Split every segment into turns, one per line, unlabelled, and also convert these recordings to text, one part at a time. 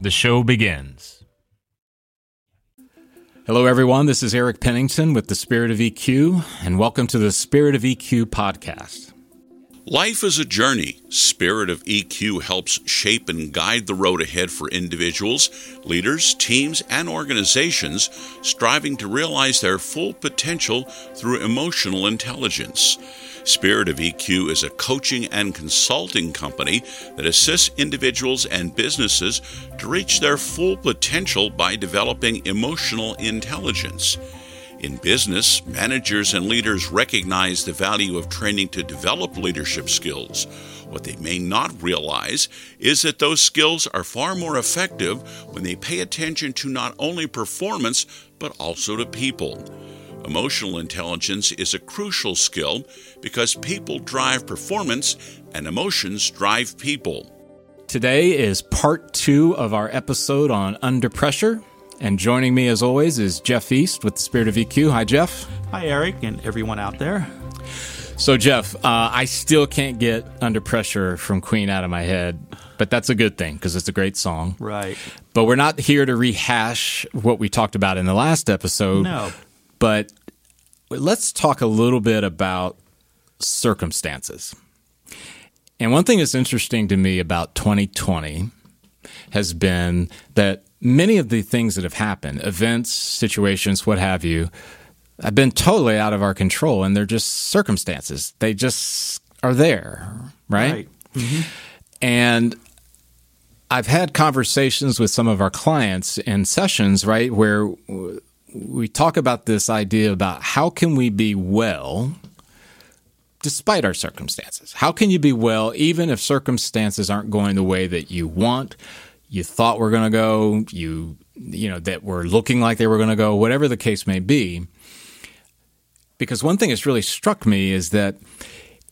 the show begins. Hello, everyone. This is Eric Pennington with the Spirit of EQ, and welcome to the Spirit of EQ podcast.
Life is a journey. Spirit of EQ helps shape and guide the road ahead for individuals, leaders, teams, and organizations striving to realize their full potential through emotional intelligence. Spirit of EQ is a coaching and consulting company that assists individuals and businesses to reach their full potential by developing emotional intelligence. In business, managers and leaders recognize the value of training to develop leadership skills. What they may not realize is that those skills are far more effective when they pay attention to not only performance, but also to people. Emotional intelligence is a crucial skill because people drive performance and emotions drive people.
Today is part two of our episode on under pressure. And joining me, as always, is Jeff East with the Spirit of EQ. Hi, Jeff.
Hi, Eric, and everyone out there.
So, Jeff, uh, I still can't get Under Pressure from Queen out of my head, but that's a good thing because it's a great song.
Right.
But we're not here to rehash what we talked about in the last episode.
No.
But let's talk a little bit about circumstances. And one thing that's interesting to me about 2020 has been that many of the things that have happened, events, situations, what have you, have been totally out of our control and they're just circumstances. They just are there, right?
Right. Mm-hmm.
And I've had conversations with some of our clients in sessions, right, where we talk about this idea about how can we be well despite our circumstances? How can you be well even if circumstances aren't going the way that you want, you thought were going to go, you you know that were looking like they were going to go, whatever the case may be? Because one thing that's really struck me is that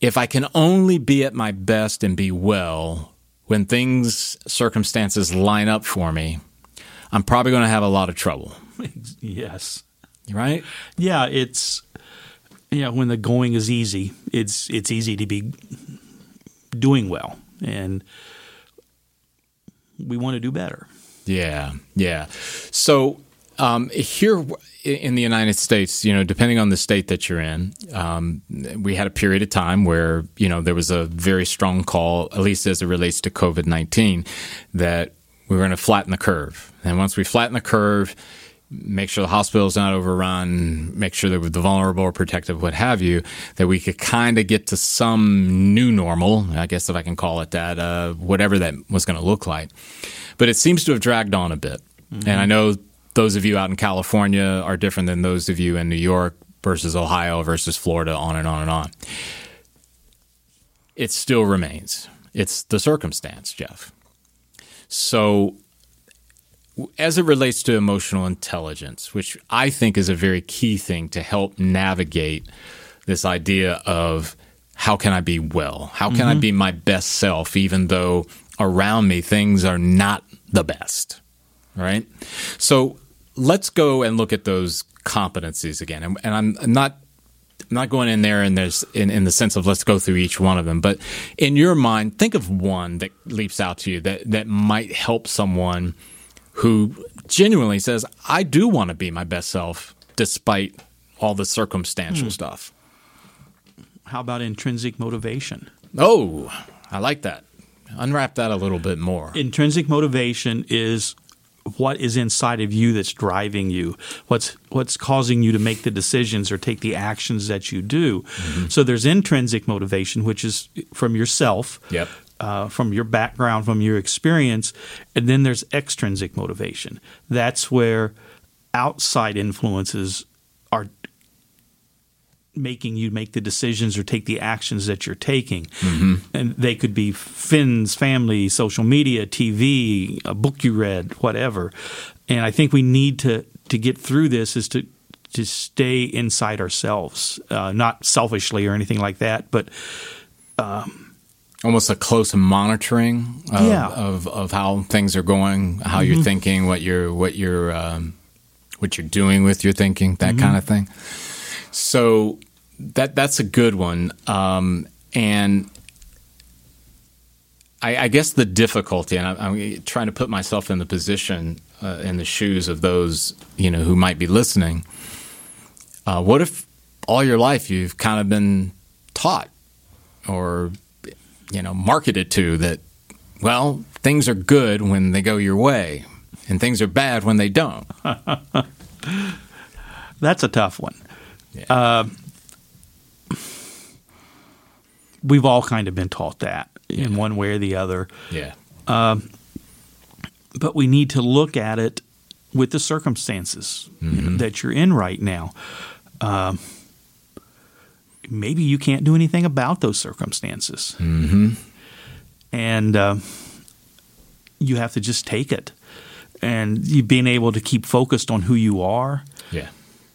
if I can only be at my best and be well when things circumstances line up for me, I'm probably going to have a lot of trouble.
yes.
Right?
Yeah, it's yeah, when the going is easy, it's it's easy to be doing well and we want to do better.
Yeah. Yeah. So um, here in the United States, you know, depending on the state that you're in, um, we had a period of time where you know there was a very strong call, at least as it relates to COVID nineteen, that we were going to flatten the curve. And once we flatten the curve, make sure the hospital's not overrun, make sure that with the vulnerable or protected, what have you, that we could kind of get to some new normal, I guess if I can call it that, uh, whatever that was going to look like. But it seems to have dragged on a bit. Mm-hmm. And I know those of you out in California are different than those of you in New York versus Ohio versus Florida, on and on and on. It still remains. It's the circumstance, Jeff. So as it relates to emotional intelligence, which I think is a very key thing to help navigate this idea of how can I be well? How can mm-hmm. I be my best self, even though around me things are not the best? Right? So let's go and look at those competencies again. And, and I'm not I'm not going in there and there's in, in the sense of let's go through each one of them, but in your mind, think of one that leaps out to you that, that might help someone who genuinely says, I do want to be my best self despite all the circumstantial hmm. stuff.
How about intrinsic motivation?
Oh, I like that. Unwrap that a little bit more.
Intrinsic motivation is what is inside of you that's driving you what's what's causing you to make the decisions or take the actions that you do
Mm-hmm.
so there's intrinsic motivation which is from yourself
Yep.
Uh, from your background from your experience and then there's extrinsic motivation that's where outside influences are making you make the decisions or take the actions that you're taking. And they could be friends, family, social media, TV, a book you read, whatever. And I think we need to to get through this is to to stay inside ourselves, uh, not selfishly or anything like that, but
Almost a close monitoring of,
Yeah. Mm-hmm.
of, of how things are going, how you're thinking, what you're what you're um, what you're doing with your thinking, that
Mm-hmm.
kind of thing. So that that's a good one. Um, and I, I guess the difficulty, and I, I'm trying to put myself in the position, uh, in the shoes of those you know who might be listening. Uh, what if all your life you've kind of been taught or you know marketed to that well things are good when they go your way and things are bad when they don't
that's a tough one. Uh, we've all kind of been taught that in one way or the other.
yeah
but we need to look at it with the circumstances you know, that you're in right now. Um, maybe you can't do anything about those circumstances, mm-hmm. and uh, you have to just take it. And you being able to keep focused on who you are
yeah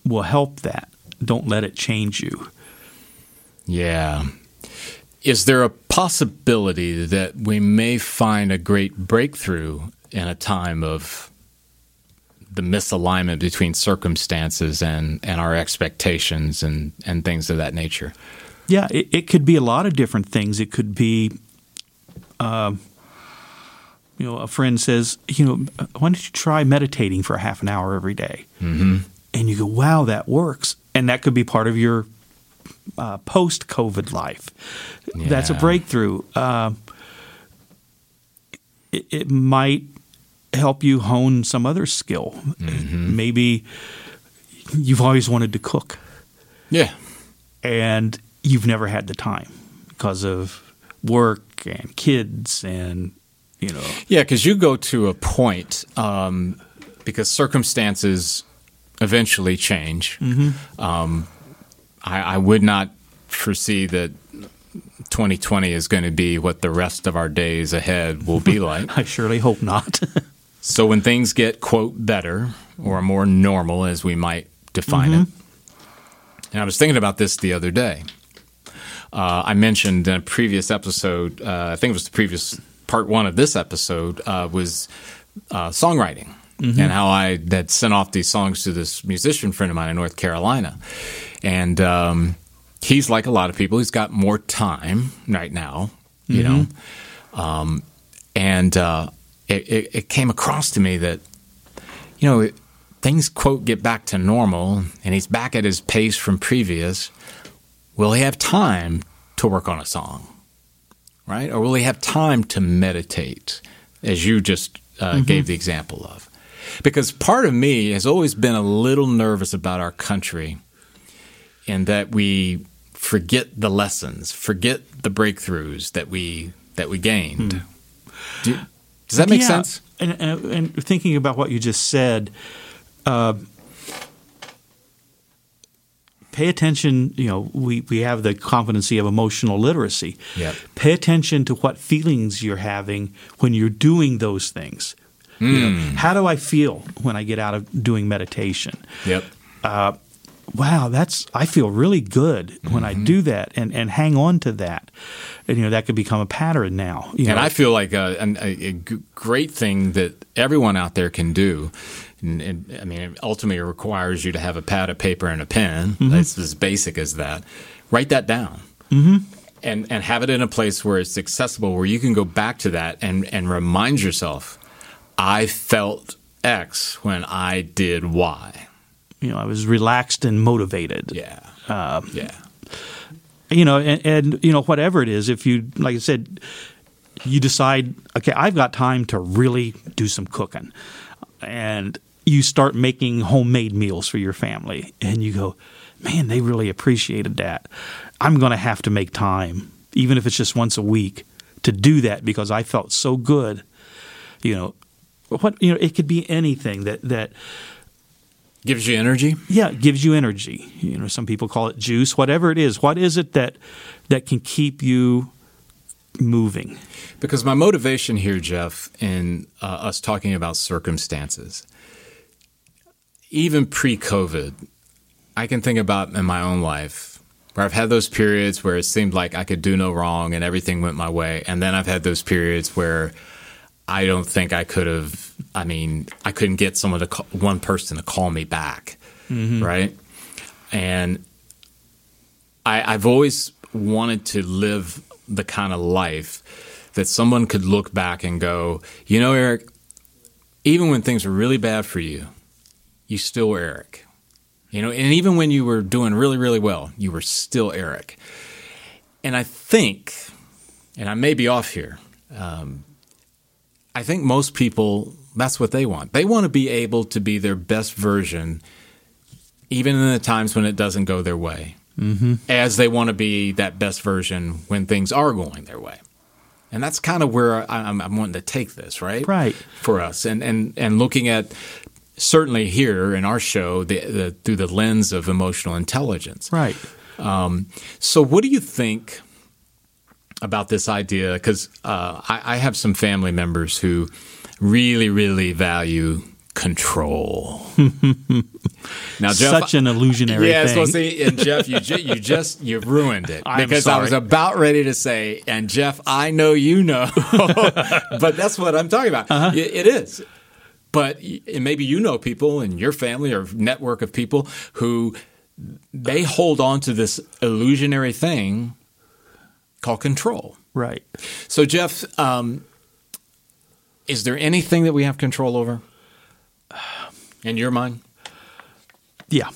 will help that. Don't let it change you.
yeah is there a possibility that we may find a great breakthrough in a time of the misalignment between circumstances and, and our expectations and, and things of that nature
Yeah, it, it could be a lot of different things. It could be, um, you know, a friend says, you know, why don't you try meditating for a half an hour every day? Mm-hmm. And you go, wow, that works. And that could be part of your uh, post COVID life. That's a breakthrough. Uh, it, it might help you hone some other skill. Maybe you've always wanted to cook
yeah
and you've never had the time because of work and kids and you know
Yeah, because you go to a point um, because circumstances eventually change. Um, I, I would not foresee that 2020 is going to be what the rest of our days ahead will be like.
I surely hope not.
so when things get quote better or more normal, as we might define it, and I was thinking about this the other day. Uh, I mentioned in a previous episode, uh, I think it was the previous part one of this episode, uh, was uh, songwriting and how I had sent off these songs to this musician friend of mine in North Carolina. And um, he's like a lot of people, he's got more time right now, you know. Um, and uh, it, it, it came across to me that, you know, things, quote, get back to normal and he's back at his pace from previous. Will he have time to work on a song? Right? Or will he have time to meditate, as you just uh, gave the example of? Because part of me has always been a little nervous about our country in that we forget the lessons, forget the breakthroughs that we that we gained. Do- does that make
Yeah,
sense?
And, and, and thinking about what you just said, uh, pay attention. You know, we, we have the competency of emotional literacy.
Yep.
Pay attention to what feelings you're having when you're doing those things. You know,
Hmm.
how do I feel when I get out of doing meditation?
Yep.
Wow, that's I feel really good when I do that and, and hang on to that. And you know, that could become a pattern now.
And
know,
I feel like a, a, a great thing that everyone out there can do. And, and, I mean, it ultimately requires you to have a pad of paper and a pen. It's as basic as that. Write that down. Mm-hmm. And, and have it in a place where it's accessible, where you can go back to that and, and remind yourself, I felt X when I did Y.
you know, I was relaxed and motivated.
Yeah. Um, yeah.
You know, and, and you know, whatever it is, if you like I said, you decide, okay, I've got time to really do some cooking. and you start making homemade meals for your family, and you go, man, they really appreciated that. I'm going to have to make time, even if it's just once a week, to do that because I felt so good. You know, what you know, it could be anything that that
gives you energy.
Yeah, it gives you energy. You know, some people call it juice. Whatever it is, what is it that that can keep you moving?
Because my motivation here, Jeff, in uh, us talking about circumstances, even pre-COVID, I can think about in my own life where I've had those periods where it seemed like I could do no wrong and everything went my way, and then I've had those periods where I don't think I could have. I mean, I couldn't get someone to call, one person to call me back, mm-hmm. right? And I, I've always wanted to live the kind of life that someone could look back and go, you know, Eric, even when things are really bad for you, you still were Eric. You know, and even when you were doing really, really well, you were still Eric. And I think, and I may be off here, um, I think most people, that's what they want. They want to be able to be their best version, even in the times when it doesn't go their way, mm-hmm. as they want to be that best version when things are going their way. And that's kind of where I'm, I'm wanting to take this, right?
Right.
For us. And, and, and looking at certainly here in our show the, the, through the lens of emotional intelligence.
Right.
Um, so, what do you think about this idea because uh, I, I, have some family members who really, really value control.
now, Jeff, such an illusionary. Thing.
Yeah,
thing.
so see, and Jeff, you ju- you just you ruined it because I was about ready to say, and Jeff, I know you know, but that's what I'm talking about. Uh-huh. It, it is. But maybe you know people in your family or network of people who they hold on to this illusionary thing called control.
Right.
So, Jeff, um, is there anything that we have control over in your mind?
Yeah.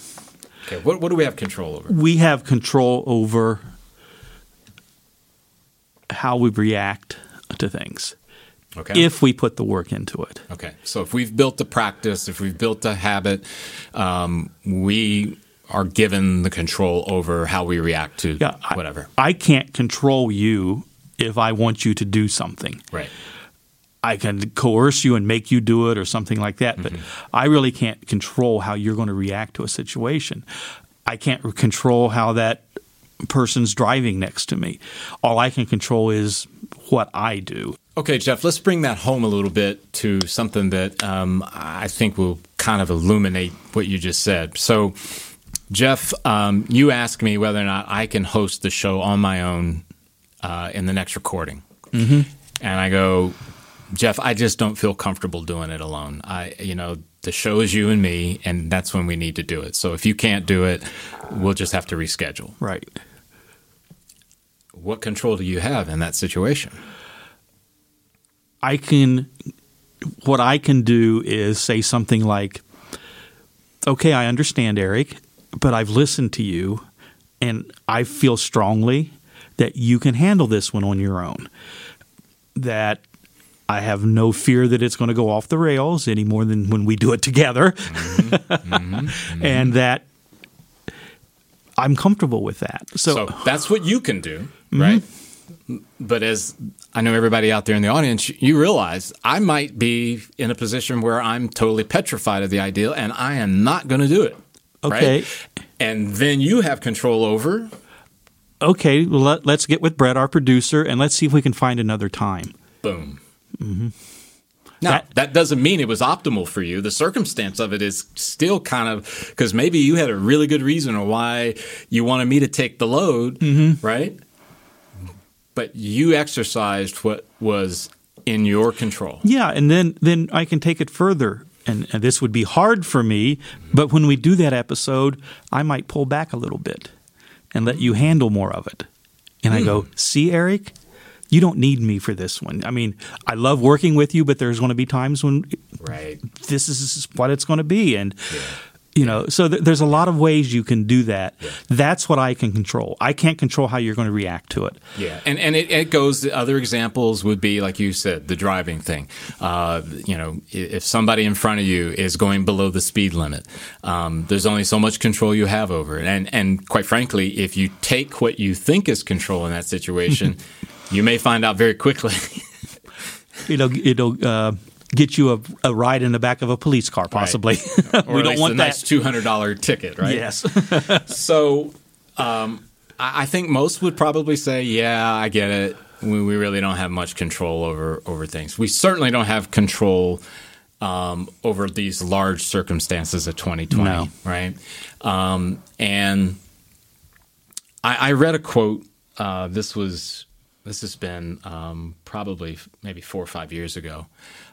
Okay. What, what do we have control over?
We have control over how we react to things. Okay. If we put the work into it.
Okay. So if we've built a practice, if we've built a habit, um, we are given the control over how we react to yeah, whatever.
I, I can't control you if I want you to do something.
Right.
I can coerce you and make you do it or something like that, mm-hmm. but I really can't control how you're going to react to a situation. I can't control how that person's driving next to me. All I can control is what I do.
Okay, Jeff, let's bring that home a little bit to something that um, I think will kind of illuminate what you just said. So, Jeff, um, you asked me whether or not I can host the show on my own uh, in the next recording, mm-hmm. and I go, Jeff, I just don't feel comfortable doing it alone. I, you know, the show is you and me, and that's when we need to do it. So if you can't do it, we'll just have to reschedule.
Right.
What control do you have in that situation?
I can. What I can do is say something like, "Okay, I understand, Eric but I've listened to you and I feel strongly that you can handle this one on your own. That I have no fear that it's going to go off the rails any more than when we do it together. Mm-hmm, mm-hmm, mm-hmm. and that I'm comfortable with that. So,
so that's what you can do, mm-hmm. right? But as I know everybody out there in the audience, you realize I might be in a position where I'm totally petrified of the idea and I am not going to do it. Okay. Right? And then you have control over.
Okay, well, let, us get with Brett, our producer, and let's see if we can find another time.
Boom. Mm-hmm. Now, that, that, doesn't mean it was optimal for you. The circumstance of it is still kind of because maybe you had a really good reason or why you wanted me to take the load, mm-hmm. right? But you exercised what was in your control.
Yeah, and then then I can take it further and, and this would be hard for me, but when we do that episode, I might pull back a little bit and let you handle more of it. And. I go, hmm. see, Eric, you don't need me for this one. I mean, I love working with you, but there's going to be times when
right.
this is what it's going to be. And yeah. You know, so th- there's a lot of ways you can do that.
Yeah.
That's what I can control. I can't control how you're going to react to it.
Yeah, and and it, it goes. The other examples would be like you said, the driving thing. Uh, you know, if somebody in front of you is going below the speed limit, um, there's only so much control you have over it. And and quite frankly, if you take what you think is control in that situation, you may find out very quickly.
It'll it'll uh, get you a, a ride in the back of a police car, possibly.
or
we don't want
a
that.
nice two hundred dollar ticket, right?
Yes.
So, um, I I think most would probably say, "Yeah, I get it. We, we really don't have much control over over things. We certainly don't have control um, over these large circumstances of 2020,
No.
right?" Um, and I, I read a quote. Uh, this was this has been um, probably maybe four or five years ago.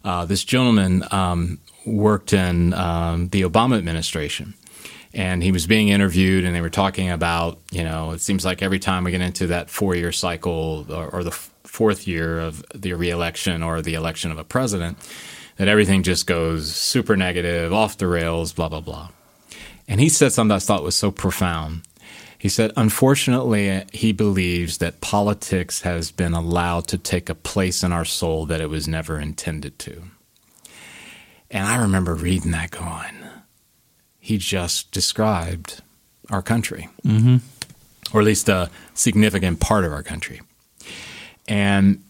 Uh, this gentleman um, worked in um, the Obama administration, and he was being interviewed, and they were talking about, you know, it seems like every time we get into that four-year cycle or, or the f- fourth year of the reelection or the election of a president, that everything just goes super negative, off the rails, blah blah blah. And he said something that I thought was so profound. He said, unfortunately, he believes that politics has been allowed to take a place in our soul that it was never intended to. And I remember reading that going, he just described our country, mm-hmm. or at least a significant part of our country. And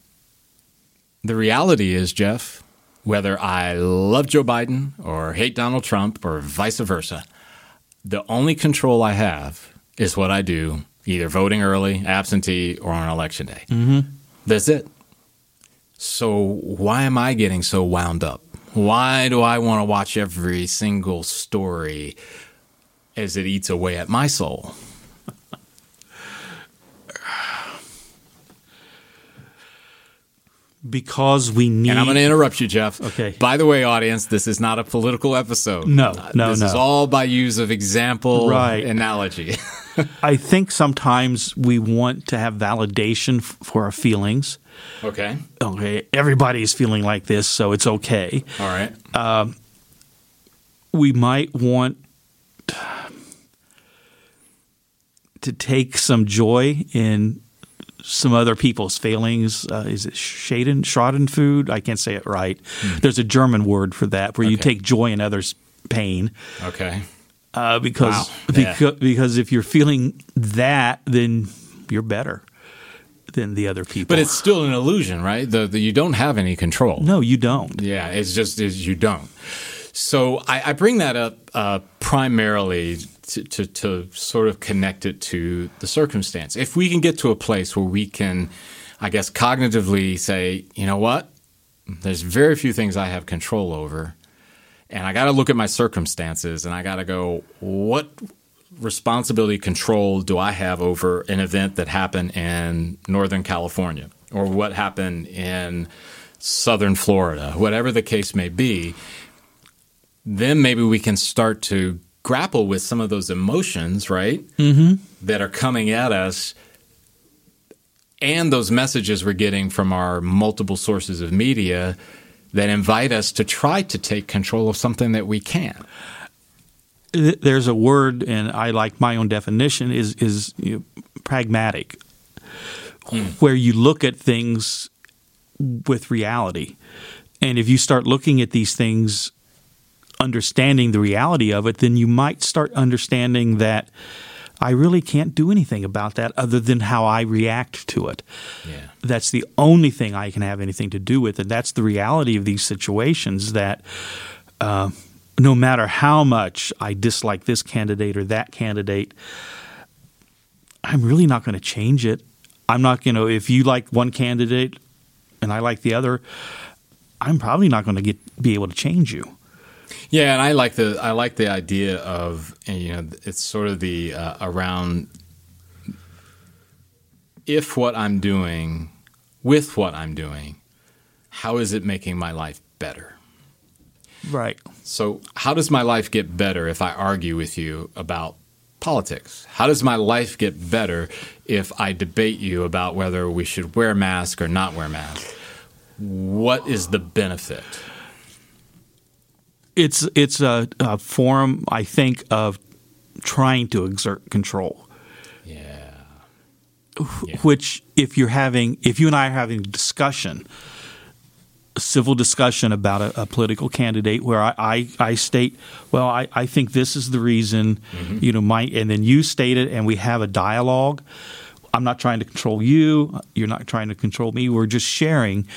the reality is, Jeff, whether I love Joe Biden or hate Donald Trump or vice versa, the only control I have is what I do, either voting early, absentee, or on election day. Mm-hmm. That's it. So why am I getting so wound up? Why do I want to watch every single story as it eats away at my soul?
because we need.
And I'm going to interrupt you, Jeff.
Okay.
By the way, audience, this is not a political episode.
No,
Uh,
no,
This
no.
is all by use of example
Right.
analogy.
I think sometimes we want to have validation f- for our feelings.
okay.
Okay, everybody's feeling like this, so it's okay.
All right.
we might want to take some joy in some other people's failings. Uh, is it Schaden, Schadenfreude? I can't say it right. There's a German word for that where you
Hmm.
Take joy in others' pain.
Okay.
Uh, because
Wow. Yeah.
because, because if you're feeling that, then you're better than the other people.
But it's still an illusion, right? The, the you don't have any control.
no, you don't.
Yeah, it's just is you don't. So I, I bring that up uh, primarily to, to, to sort of connect it to the circumstance. If we can get to a place where we can, I guess, cognitively say, you know what, there's very few things I have control over, and I got to look at my circumstances, and I got to go, what responsibility control do I have over an event that happened in Northern California or what happened in Southern Florida, whatever the case may be, then maybe we can start to grapple with some of those emotions, right? Mm-hmm. That are coming at us and those messages we're getting from our multiple sources of media that invite us to try to take control of something that we can't.
There's a word, and I like my own definition is is you know, pragmatic, hmm. where you look at things with reality, and if you start looking at these things, understanding the reality of it, then you might start understanding that I really can't do anything about that other than how I react to it.
Yeah.
That's the only thing I can have anything to do with, and that's the reality of these situations. That uh, no matter how much I dislike this candidate or that candidate, I'm really not going to change it. I'm not going to. If you like one candidate and I like the other, I'm probably not going to get be able to change you.
Yeah, and I like the I like the idea of you know it's sort of the uh, around if what I'm doing with what I'm doing, how is it making my life better?
Right.
So, how does my life get better if I argue with you about politics? How does my life get better if I debate you about whether we should wear masks or not wear masks? What is the benefit?
It's it's a, a form I think of trying to exert control.
Yeah.
Which, if you're having, if you and I are having a discussion, a civil discussion about a, a political candidate, where I, I, I, state, well, I, I think this is the reason, mm-hmm. you know, my, and then you state it, and we have a dialogue. I'm not trying to control you. You're not trying to control me. We're just sharing.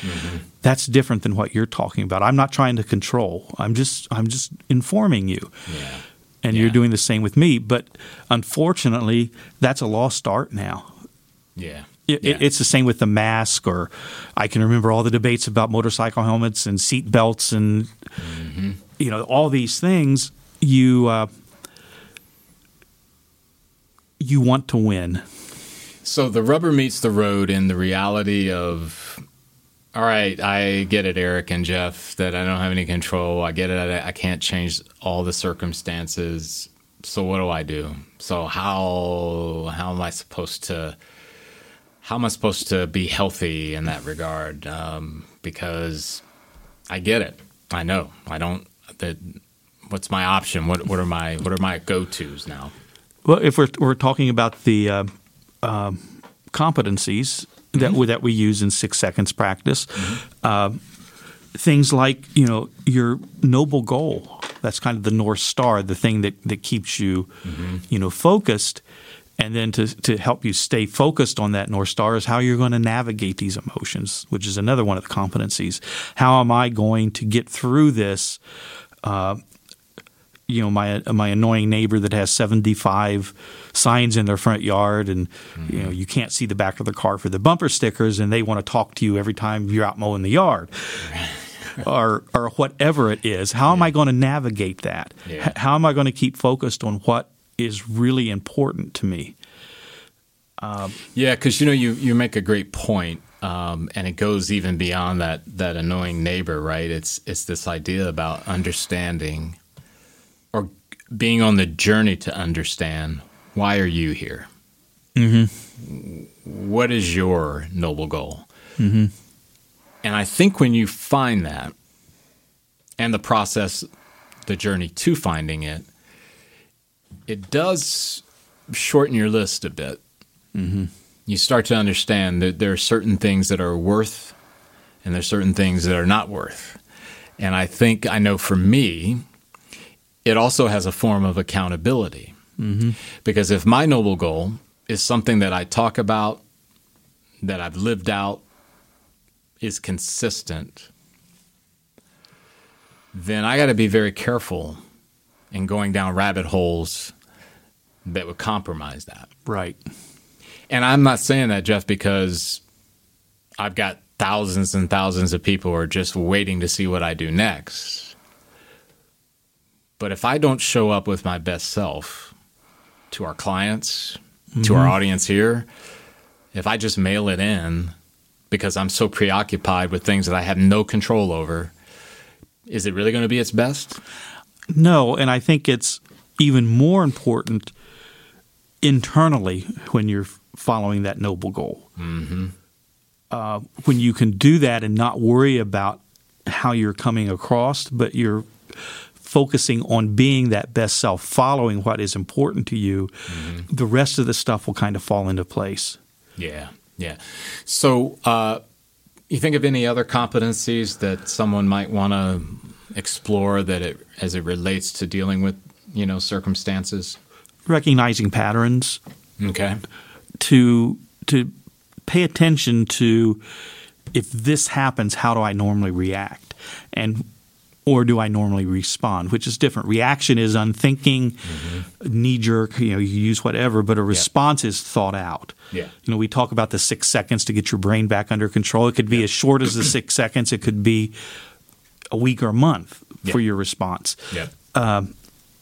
That's different than what you're talking about. I'm not trying to control. I'm just I'm just informing you.
Yeah.
And
Yeah.
you're doing the same with me. But unfortunately, that's a lost art now.
Yeah.
It,
yeah.
It's the same with the mask, or I can remember all the debates about motorcycle helmets and seat belts, and you know all these things. You uh, you want to win.
So the rubber meets the road in the reality of, all right, I get it, Eric and Jeff, that I don't have any control. I get it. I, I can't change all the circumstances. So what do I do? So how how am I supposed to how am I supposed to be healthy in that regard? Um, because I get it. I know. I don't. That. What's my option? What What are my What are my go tos now?
Well, if we're we're talking about the uh, um competencies that we, that we use in six seconds practice, uh, things like you know your noble goal. That's kind of the north star, the thing that that keeps you, you know, focused. And then to to help you stay focused on that north star is how you're going to navigate these emotions, which is another one of the competencies. How am I going to get through this? You know my my annoying neighbor that has 75 signs in their front yard and you know you can't see the back of their car for the bumper stickers and they want to talk to you every time you're out mowing the yard. Or or whatever it is how am I going to navigate that?
Yeah.
How am I going to keep focused on what is really important to me?
Yeah, because you know you you make a great point, um, and it goes even beyond that that annoying neighbor, right? It's it's this idea about understanding, or being on the journey to understand why are you here. Mm-hmm. What is your noble goal? Mm-hmm. And I think when you find that, and the process, the journey to finding it, it does shorten your list a bit you start to understand that there are certain things that are worth and there's certain things that are not worth. And I think I know for me, it also has a form of accountability. Because if my noble goal is something that I talk about, that I've lived out, is consistent, then I got to be very careful in going down rabbit holes that would compromise that.
right
And I'm not saying that, Jeff, because I've got thousands and thousands of people who are just waiting to see what I do next. But if I don't show up with my best self to our clients, to our audience here, if I just mail it in because I'm so preoccupied with things that I have no control over, is it really going to be its best?
No, and I think it's even more important internally when you're following that noble goal. Mm-hmm. Uh, when you can do that and not worry about how you're coming across, but you're focusing on being that best self, following what is important to you, the rest of the stuff will kind of fall into place.
Yeah, yeah. So, uh, you think of any other competencies that someone might want to explore that it as it relates to dealing with you know circumstances?
Recognizing patterns,
Okay.
to to pay attention to if this happens, how do I normally react, and or do I normally respond? Which is different. Reaction is unthinking, mm-hmm. knee jerk. You know, you use whatever, but a response is thought out.
Yeah.
You know, we talk about the six seconds to get your brain back under control. It could be as short as the six seconds. It could be a week or a month for your response
Yep.
Um,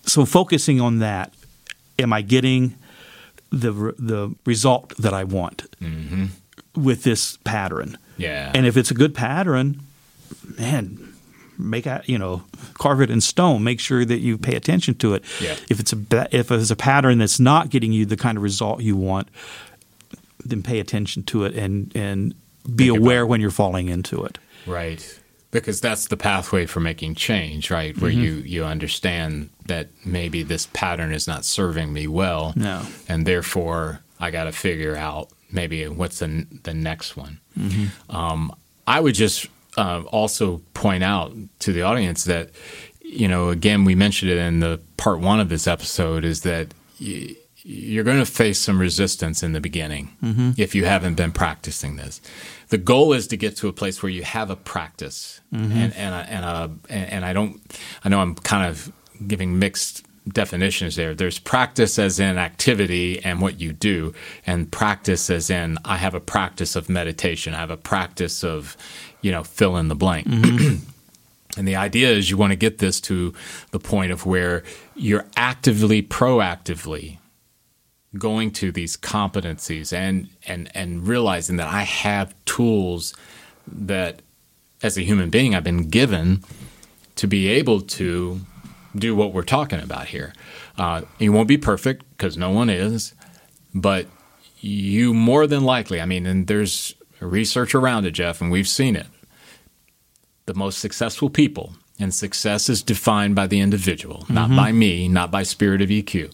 so focusing on that, am I getting the the result that I want mm-hmm. with this pattern?
Yeah.
And if it's a good pattern, man, make a you know carve it in stone. Make sure that you pay attention to it.
Yeah.
If it's a if it's a pattern that's not getting you the kind of result you want, then pay attention to it and and be
Think
aware when you're falling into it.
Right. because that's the pathway for making change, right? Where mm-hmm. you you understand that maybe this pattern is not serving me well,
no.
and therefore I got to figure out maybe what's the the next one. Mm-hmm. Um, I would just uh, also point out to the audience that you know again we mentioned it in the part one of this episode is that. Y- you're going to face some resistance in the beginning mm-hmm. if you haven't been practicing this the goal is to get to a place where you have a practice, mm-hmm. and and a, and, a, and I don't. I know I'm kind of giving mixed definitions there. There's practice as in activity and what you do, and practice as in I have a practice of meditation. I have a practice of, you know, fill in the blank. Mm-hmm. and the idea is you want to get this to the point of where you're actively, proactively going to these competencies and and and realizing that I have tools that as a human being I've been given to be able to do what we're talking about here. Uh, you won't be perfect because no one is, but you more than likely, I mean, and there's research around it, Jeff, and we've seen it. The most successful people, and success is defined by the individual, mm-hmm. not by me, not by spirit of EQ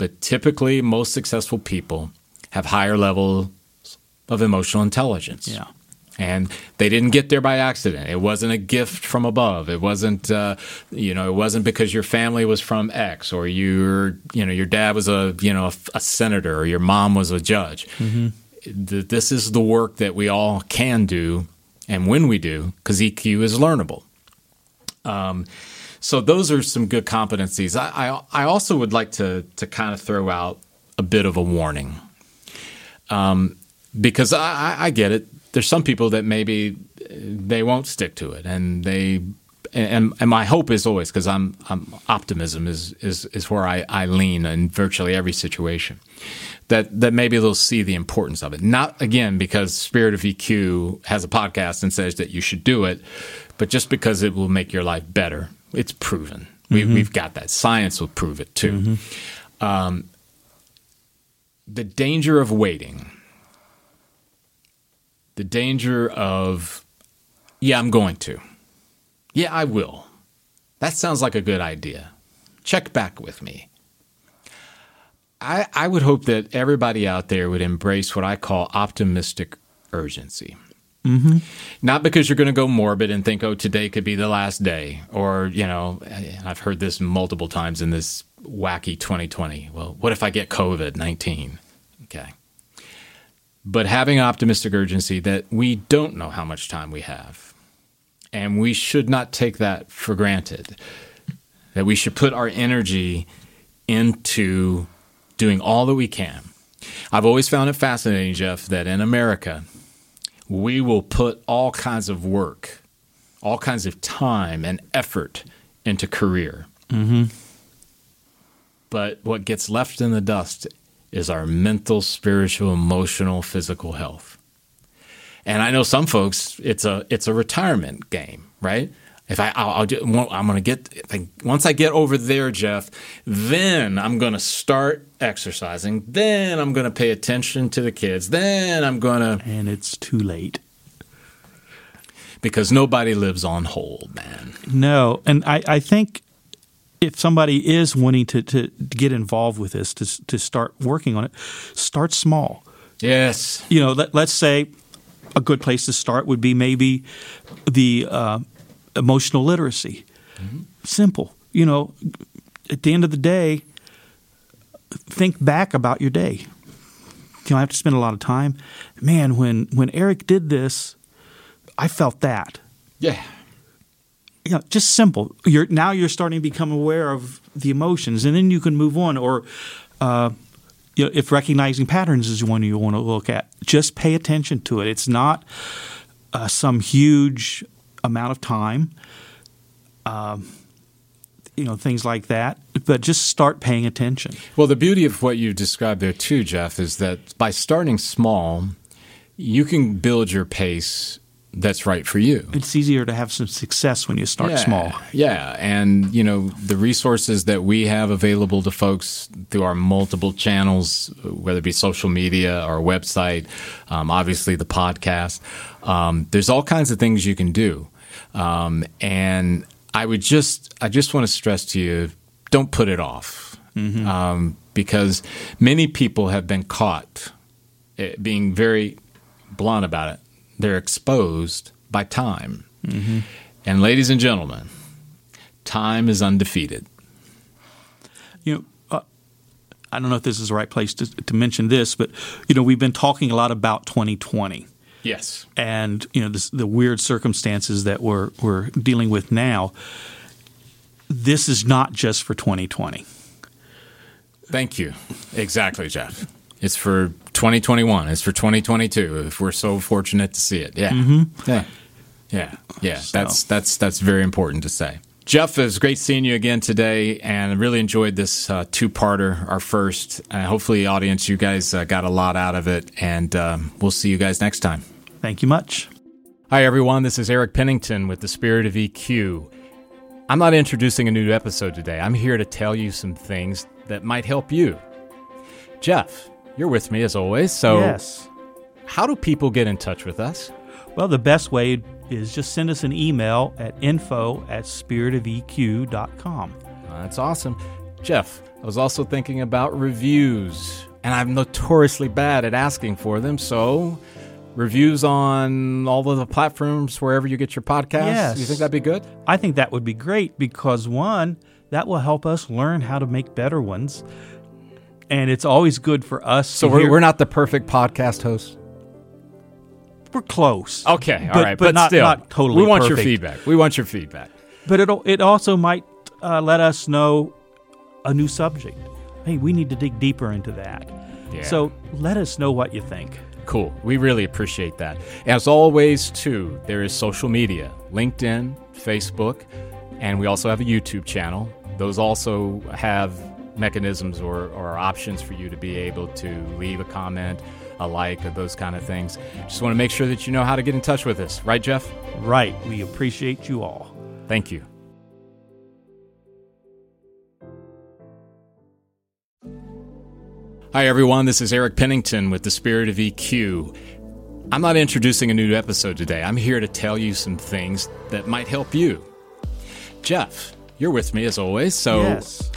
but typically most successful people have higher levels of emotional intelligence.
Yeah.
And they didn't get there by accident. It wasn't a gift from above. It wasn't, uh, you know, it wasn't because your family was from X or your, you know, your dad was a, you know, a, a senator or your mom was a judge. Mm-hmm. This is the work that we all can do, and when we do, because EQ is learnable. Um, so those are some good competencies. I, I, I also would like to to kind of throw out a bit of a warning, um, because I, I get it. There's some people that maybe they won't stick to it, and they and, and my hope is always because I'm, I'm optimism is is is where I, I lean in virtually every situation. That that maybe they'll see the importance of it. Not again because Spirit of EQ has a podcast and says that you should do it, but just because it will make your life better it's proven. We, mm-hmm. We've got that. Science will prove it too. Mm-hmm. Um, the danger of waiting, the danger of, yeah, I'm going to. Yeah, I will. That sounds like a good idea. Check back with me. I, I would hope that everybody out there would embrace what I call optimistic urgency. Mm-hmm. Not because you're going to go morbid and think, oh, today could be the last day. Or, you know, I've heard this multiple times in this wacky 2020. Well, what if I get COVID 19? Okay. But having optimistic urgency that we don't know how much time we have. And we should not take that for granted. That we should put our energy into doing all that we can. I've always found it fascinating, Jeff, that in America, we will put all kinds of work, all kinds of time and effort into career. Mm-hmm. But what gets left in the dust is our mental, spiritual, emotional, physical health. And I know some folks, it's a it's a retirement game, right? If I, I'll, I'll do, I'm going to get, once I get over there, Jeff, then I'm going to start exercising. Then I'm going to pay attention to the kids. Then I'm going to.
And it's too late.
Because nobody lives on hold, man.
No. And I, I think if somebody is wanting to, to get involved with this, to, to start working on it, start small.
Yes.
You know, let, let's say a good place to start would be maybe the uh, emotional literacy. Mm-hmm. Simple. You know, at the end of the day, think back about your day. You don't have to spend a lot of time. Man, when when Eric did this, I felt that.
Yeah.
You know, just simple. You're now you're starting to become aware of the emotions, and then you can move on. Or, uh, you know, if recognizing patterns is one you want to look at, just pay attention to it. It's not uh, some huge amount of time, um, you know, things like that. But just start paying attention.
Well, the beauty of what you described there too, Jeff, is that by starting small, you can build your pace that's right for you.
It's easier to have some success when you start
yeah,
small.
Yeah, and you know the resources that we have available to folks through our multiple channels, whether it be social media, our website, um, obviously the podcast. Um, there's all kinds of things you can do. Um, and I would just, I just want to stress to you, don't put it off, mm-hmm. um, because many people have been caught eh, being very blunt about it. They're exposed by time, mm-hmm. and ladies and gentlemen, time is undefeated.
You know, uh, I don't know if this is the right place to, to mention this, but you know, we've been talking a lot about 2020
Yes.
And you know this, the weird circumstances that we're we're dealing with now. This is not just for 2020.
Thank you. Exactly, Jeff. It's for 2021. It's for 2022. If we're so fortunate to see it, yeah, mm-hmm. yeah, yeah, yeah. So. That's that's that's very important to say. Jeff, it was great seeing you again today, and I really enjoyed this uh, two-parter, our first. Uh, hopefully, audience, you guys uh, got a lot out of it, and um, we'll see you guys next time.
Thank you much.
Hi, everyone. This is Eric Pennington with the Spirit of EQ. I'm not introducing a new episode today. I'm here to tell you some things that might help you. Jeff, you're with me as always. So,
yes.
how do people get in touch with us?
Well, the best way is just send us an email at info at spiritofeq.com.
That's awesome. Jeff, I was also thinking about reviews, and I'm notoriously bad at asking for them. So, reviews on all of the platforms wherever you get your podcasts.
Yes.
You think that'd be good?
I think that would be great because, one, that will help us learn how to make better ones. And it's always good for us.
So, we're, hear- we're not the perfect podcast host?
we're close.
Okay, all but, right, but, but, not, still,
not totally.
We want
perfect.
your feedback. We want your feedback.
But it it also might uh, let us know a new subject. Hey, we need to dig deeper into that. Yeah. So let us know what you think.
Cool. We really appreciate that. As always, too, there is social media LinkedIn, Facebook, and we also have a YouTube channel. Those also have mechanisms or, or options for you to be able to leave a comment a like, or those kind of things. Just want to make sure that you know how to get in touch with us. Right, Jeff?
Right. We appreciate you all.
Thank you. Hi, everyone. This is Eric Pennington with the Spirit of EQ. I'm not introducing a new episode today. I'm here to tell you some things that might help you. Jeff, you're with me as always. So,
yes.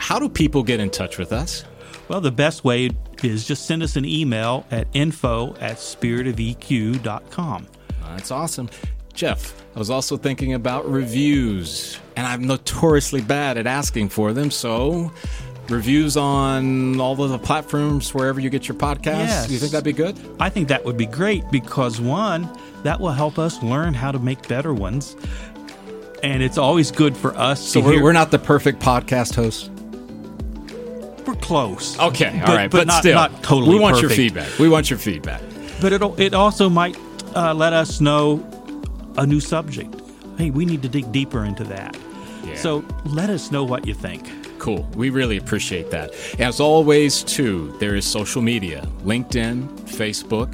How do people get in touch with us?
Well, the best way is just send us an email at info at spiritofeq.com.
That's awesome. Jeff, I was also thinking about reviews, and I'm notoriously bad at asking for them. So, reviews on all of the platforms wherever you get your podcasts.
Yes.
Do you think that'd be good?
I think that would be great because, one, that will help us learn how to make better ones. And it's always good for us.
So, we're, we're not the perfect podcast host
we're close.
Okay, all but, right, but, but,
not,
still,
not totally.
We want
perfect.
your feedback. We want your feedback.
But it it also might uh, let us know a new subject. Hey, we need to dig deeper into that. Yeah. So let us know what you think.
Cool. We really appreciate that. As always, too, there is social media LinkedIn, Facebook,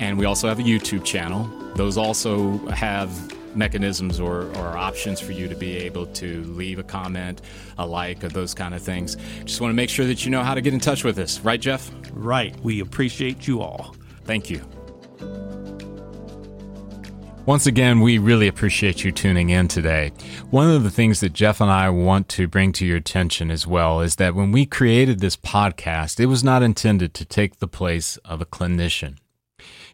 and we also have a YouTube channel. Those also have mechanisms or, or options for you to be able to leave a comment, a like, or those kind of things. Just want to make sure that you know how to get in touch with us. Right, Jeff?
Right. We appreciate you all.
Thank you. Once again, we really appreciate you tuning in today. One of the things that Jeff and I want to bring to your attention as well is that when we created this podcast, it was not intended to take the place of a clinician.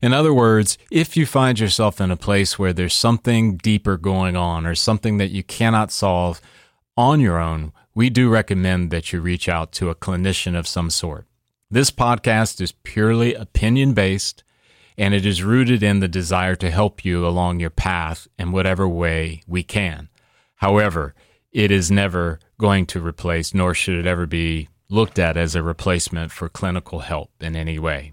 In other words, if you find yourself in a place where there's something deeper going on or something that you cannot solve on your own, we do recommend that you reach out to a clinician of some sort. This podcast is purely opinion based and it is rooted in the desire to help you along your path in whatever way we can. However, it is never going to replace, nor should it ever be looked at as a replacement for clinical help in any way.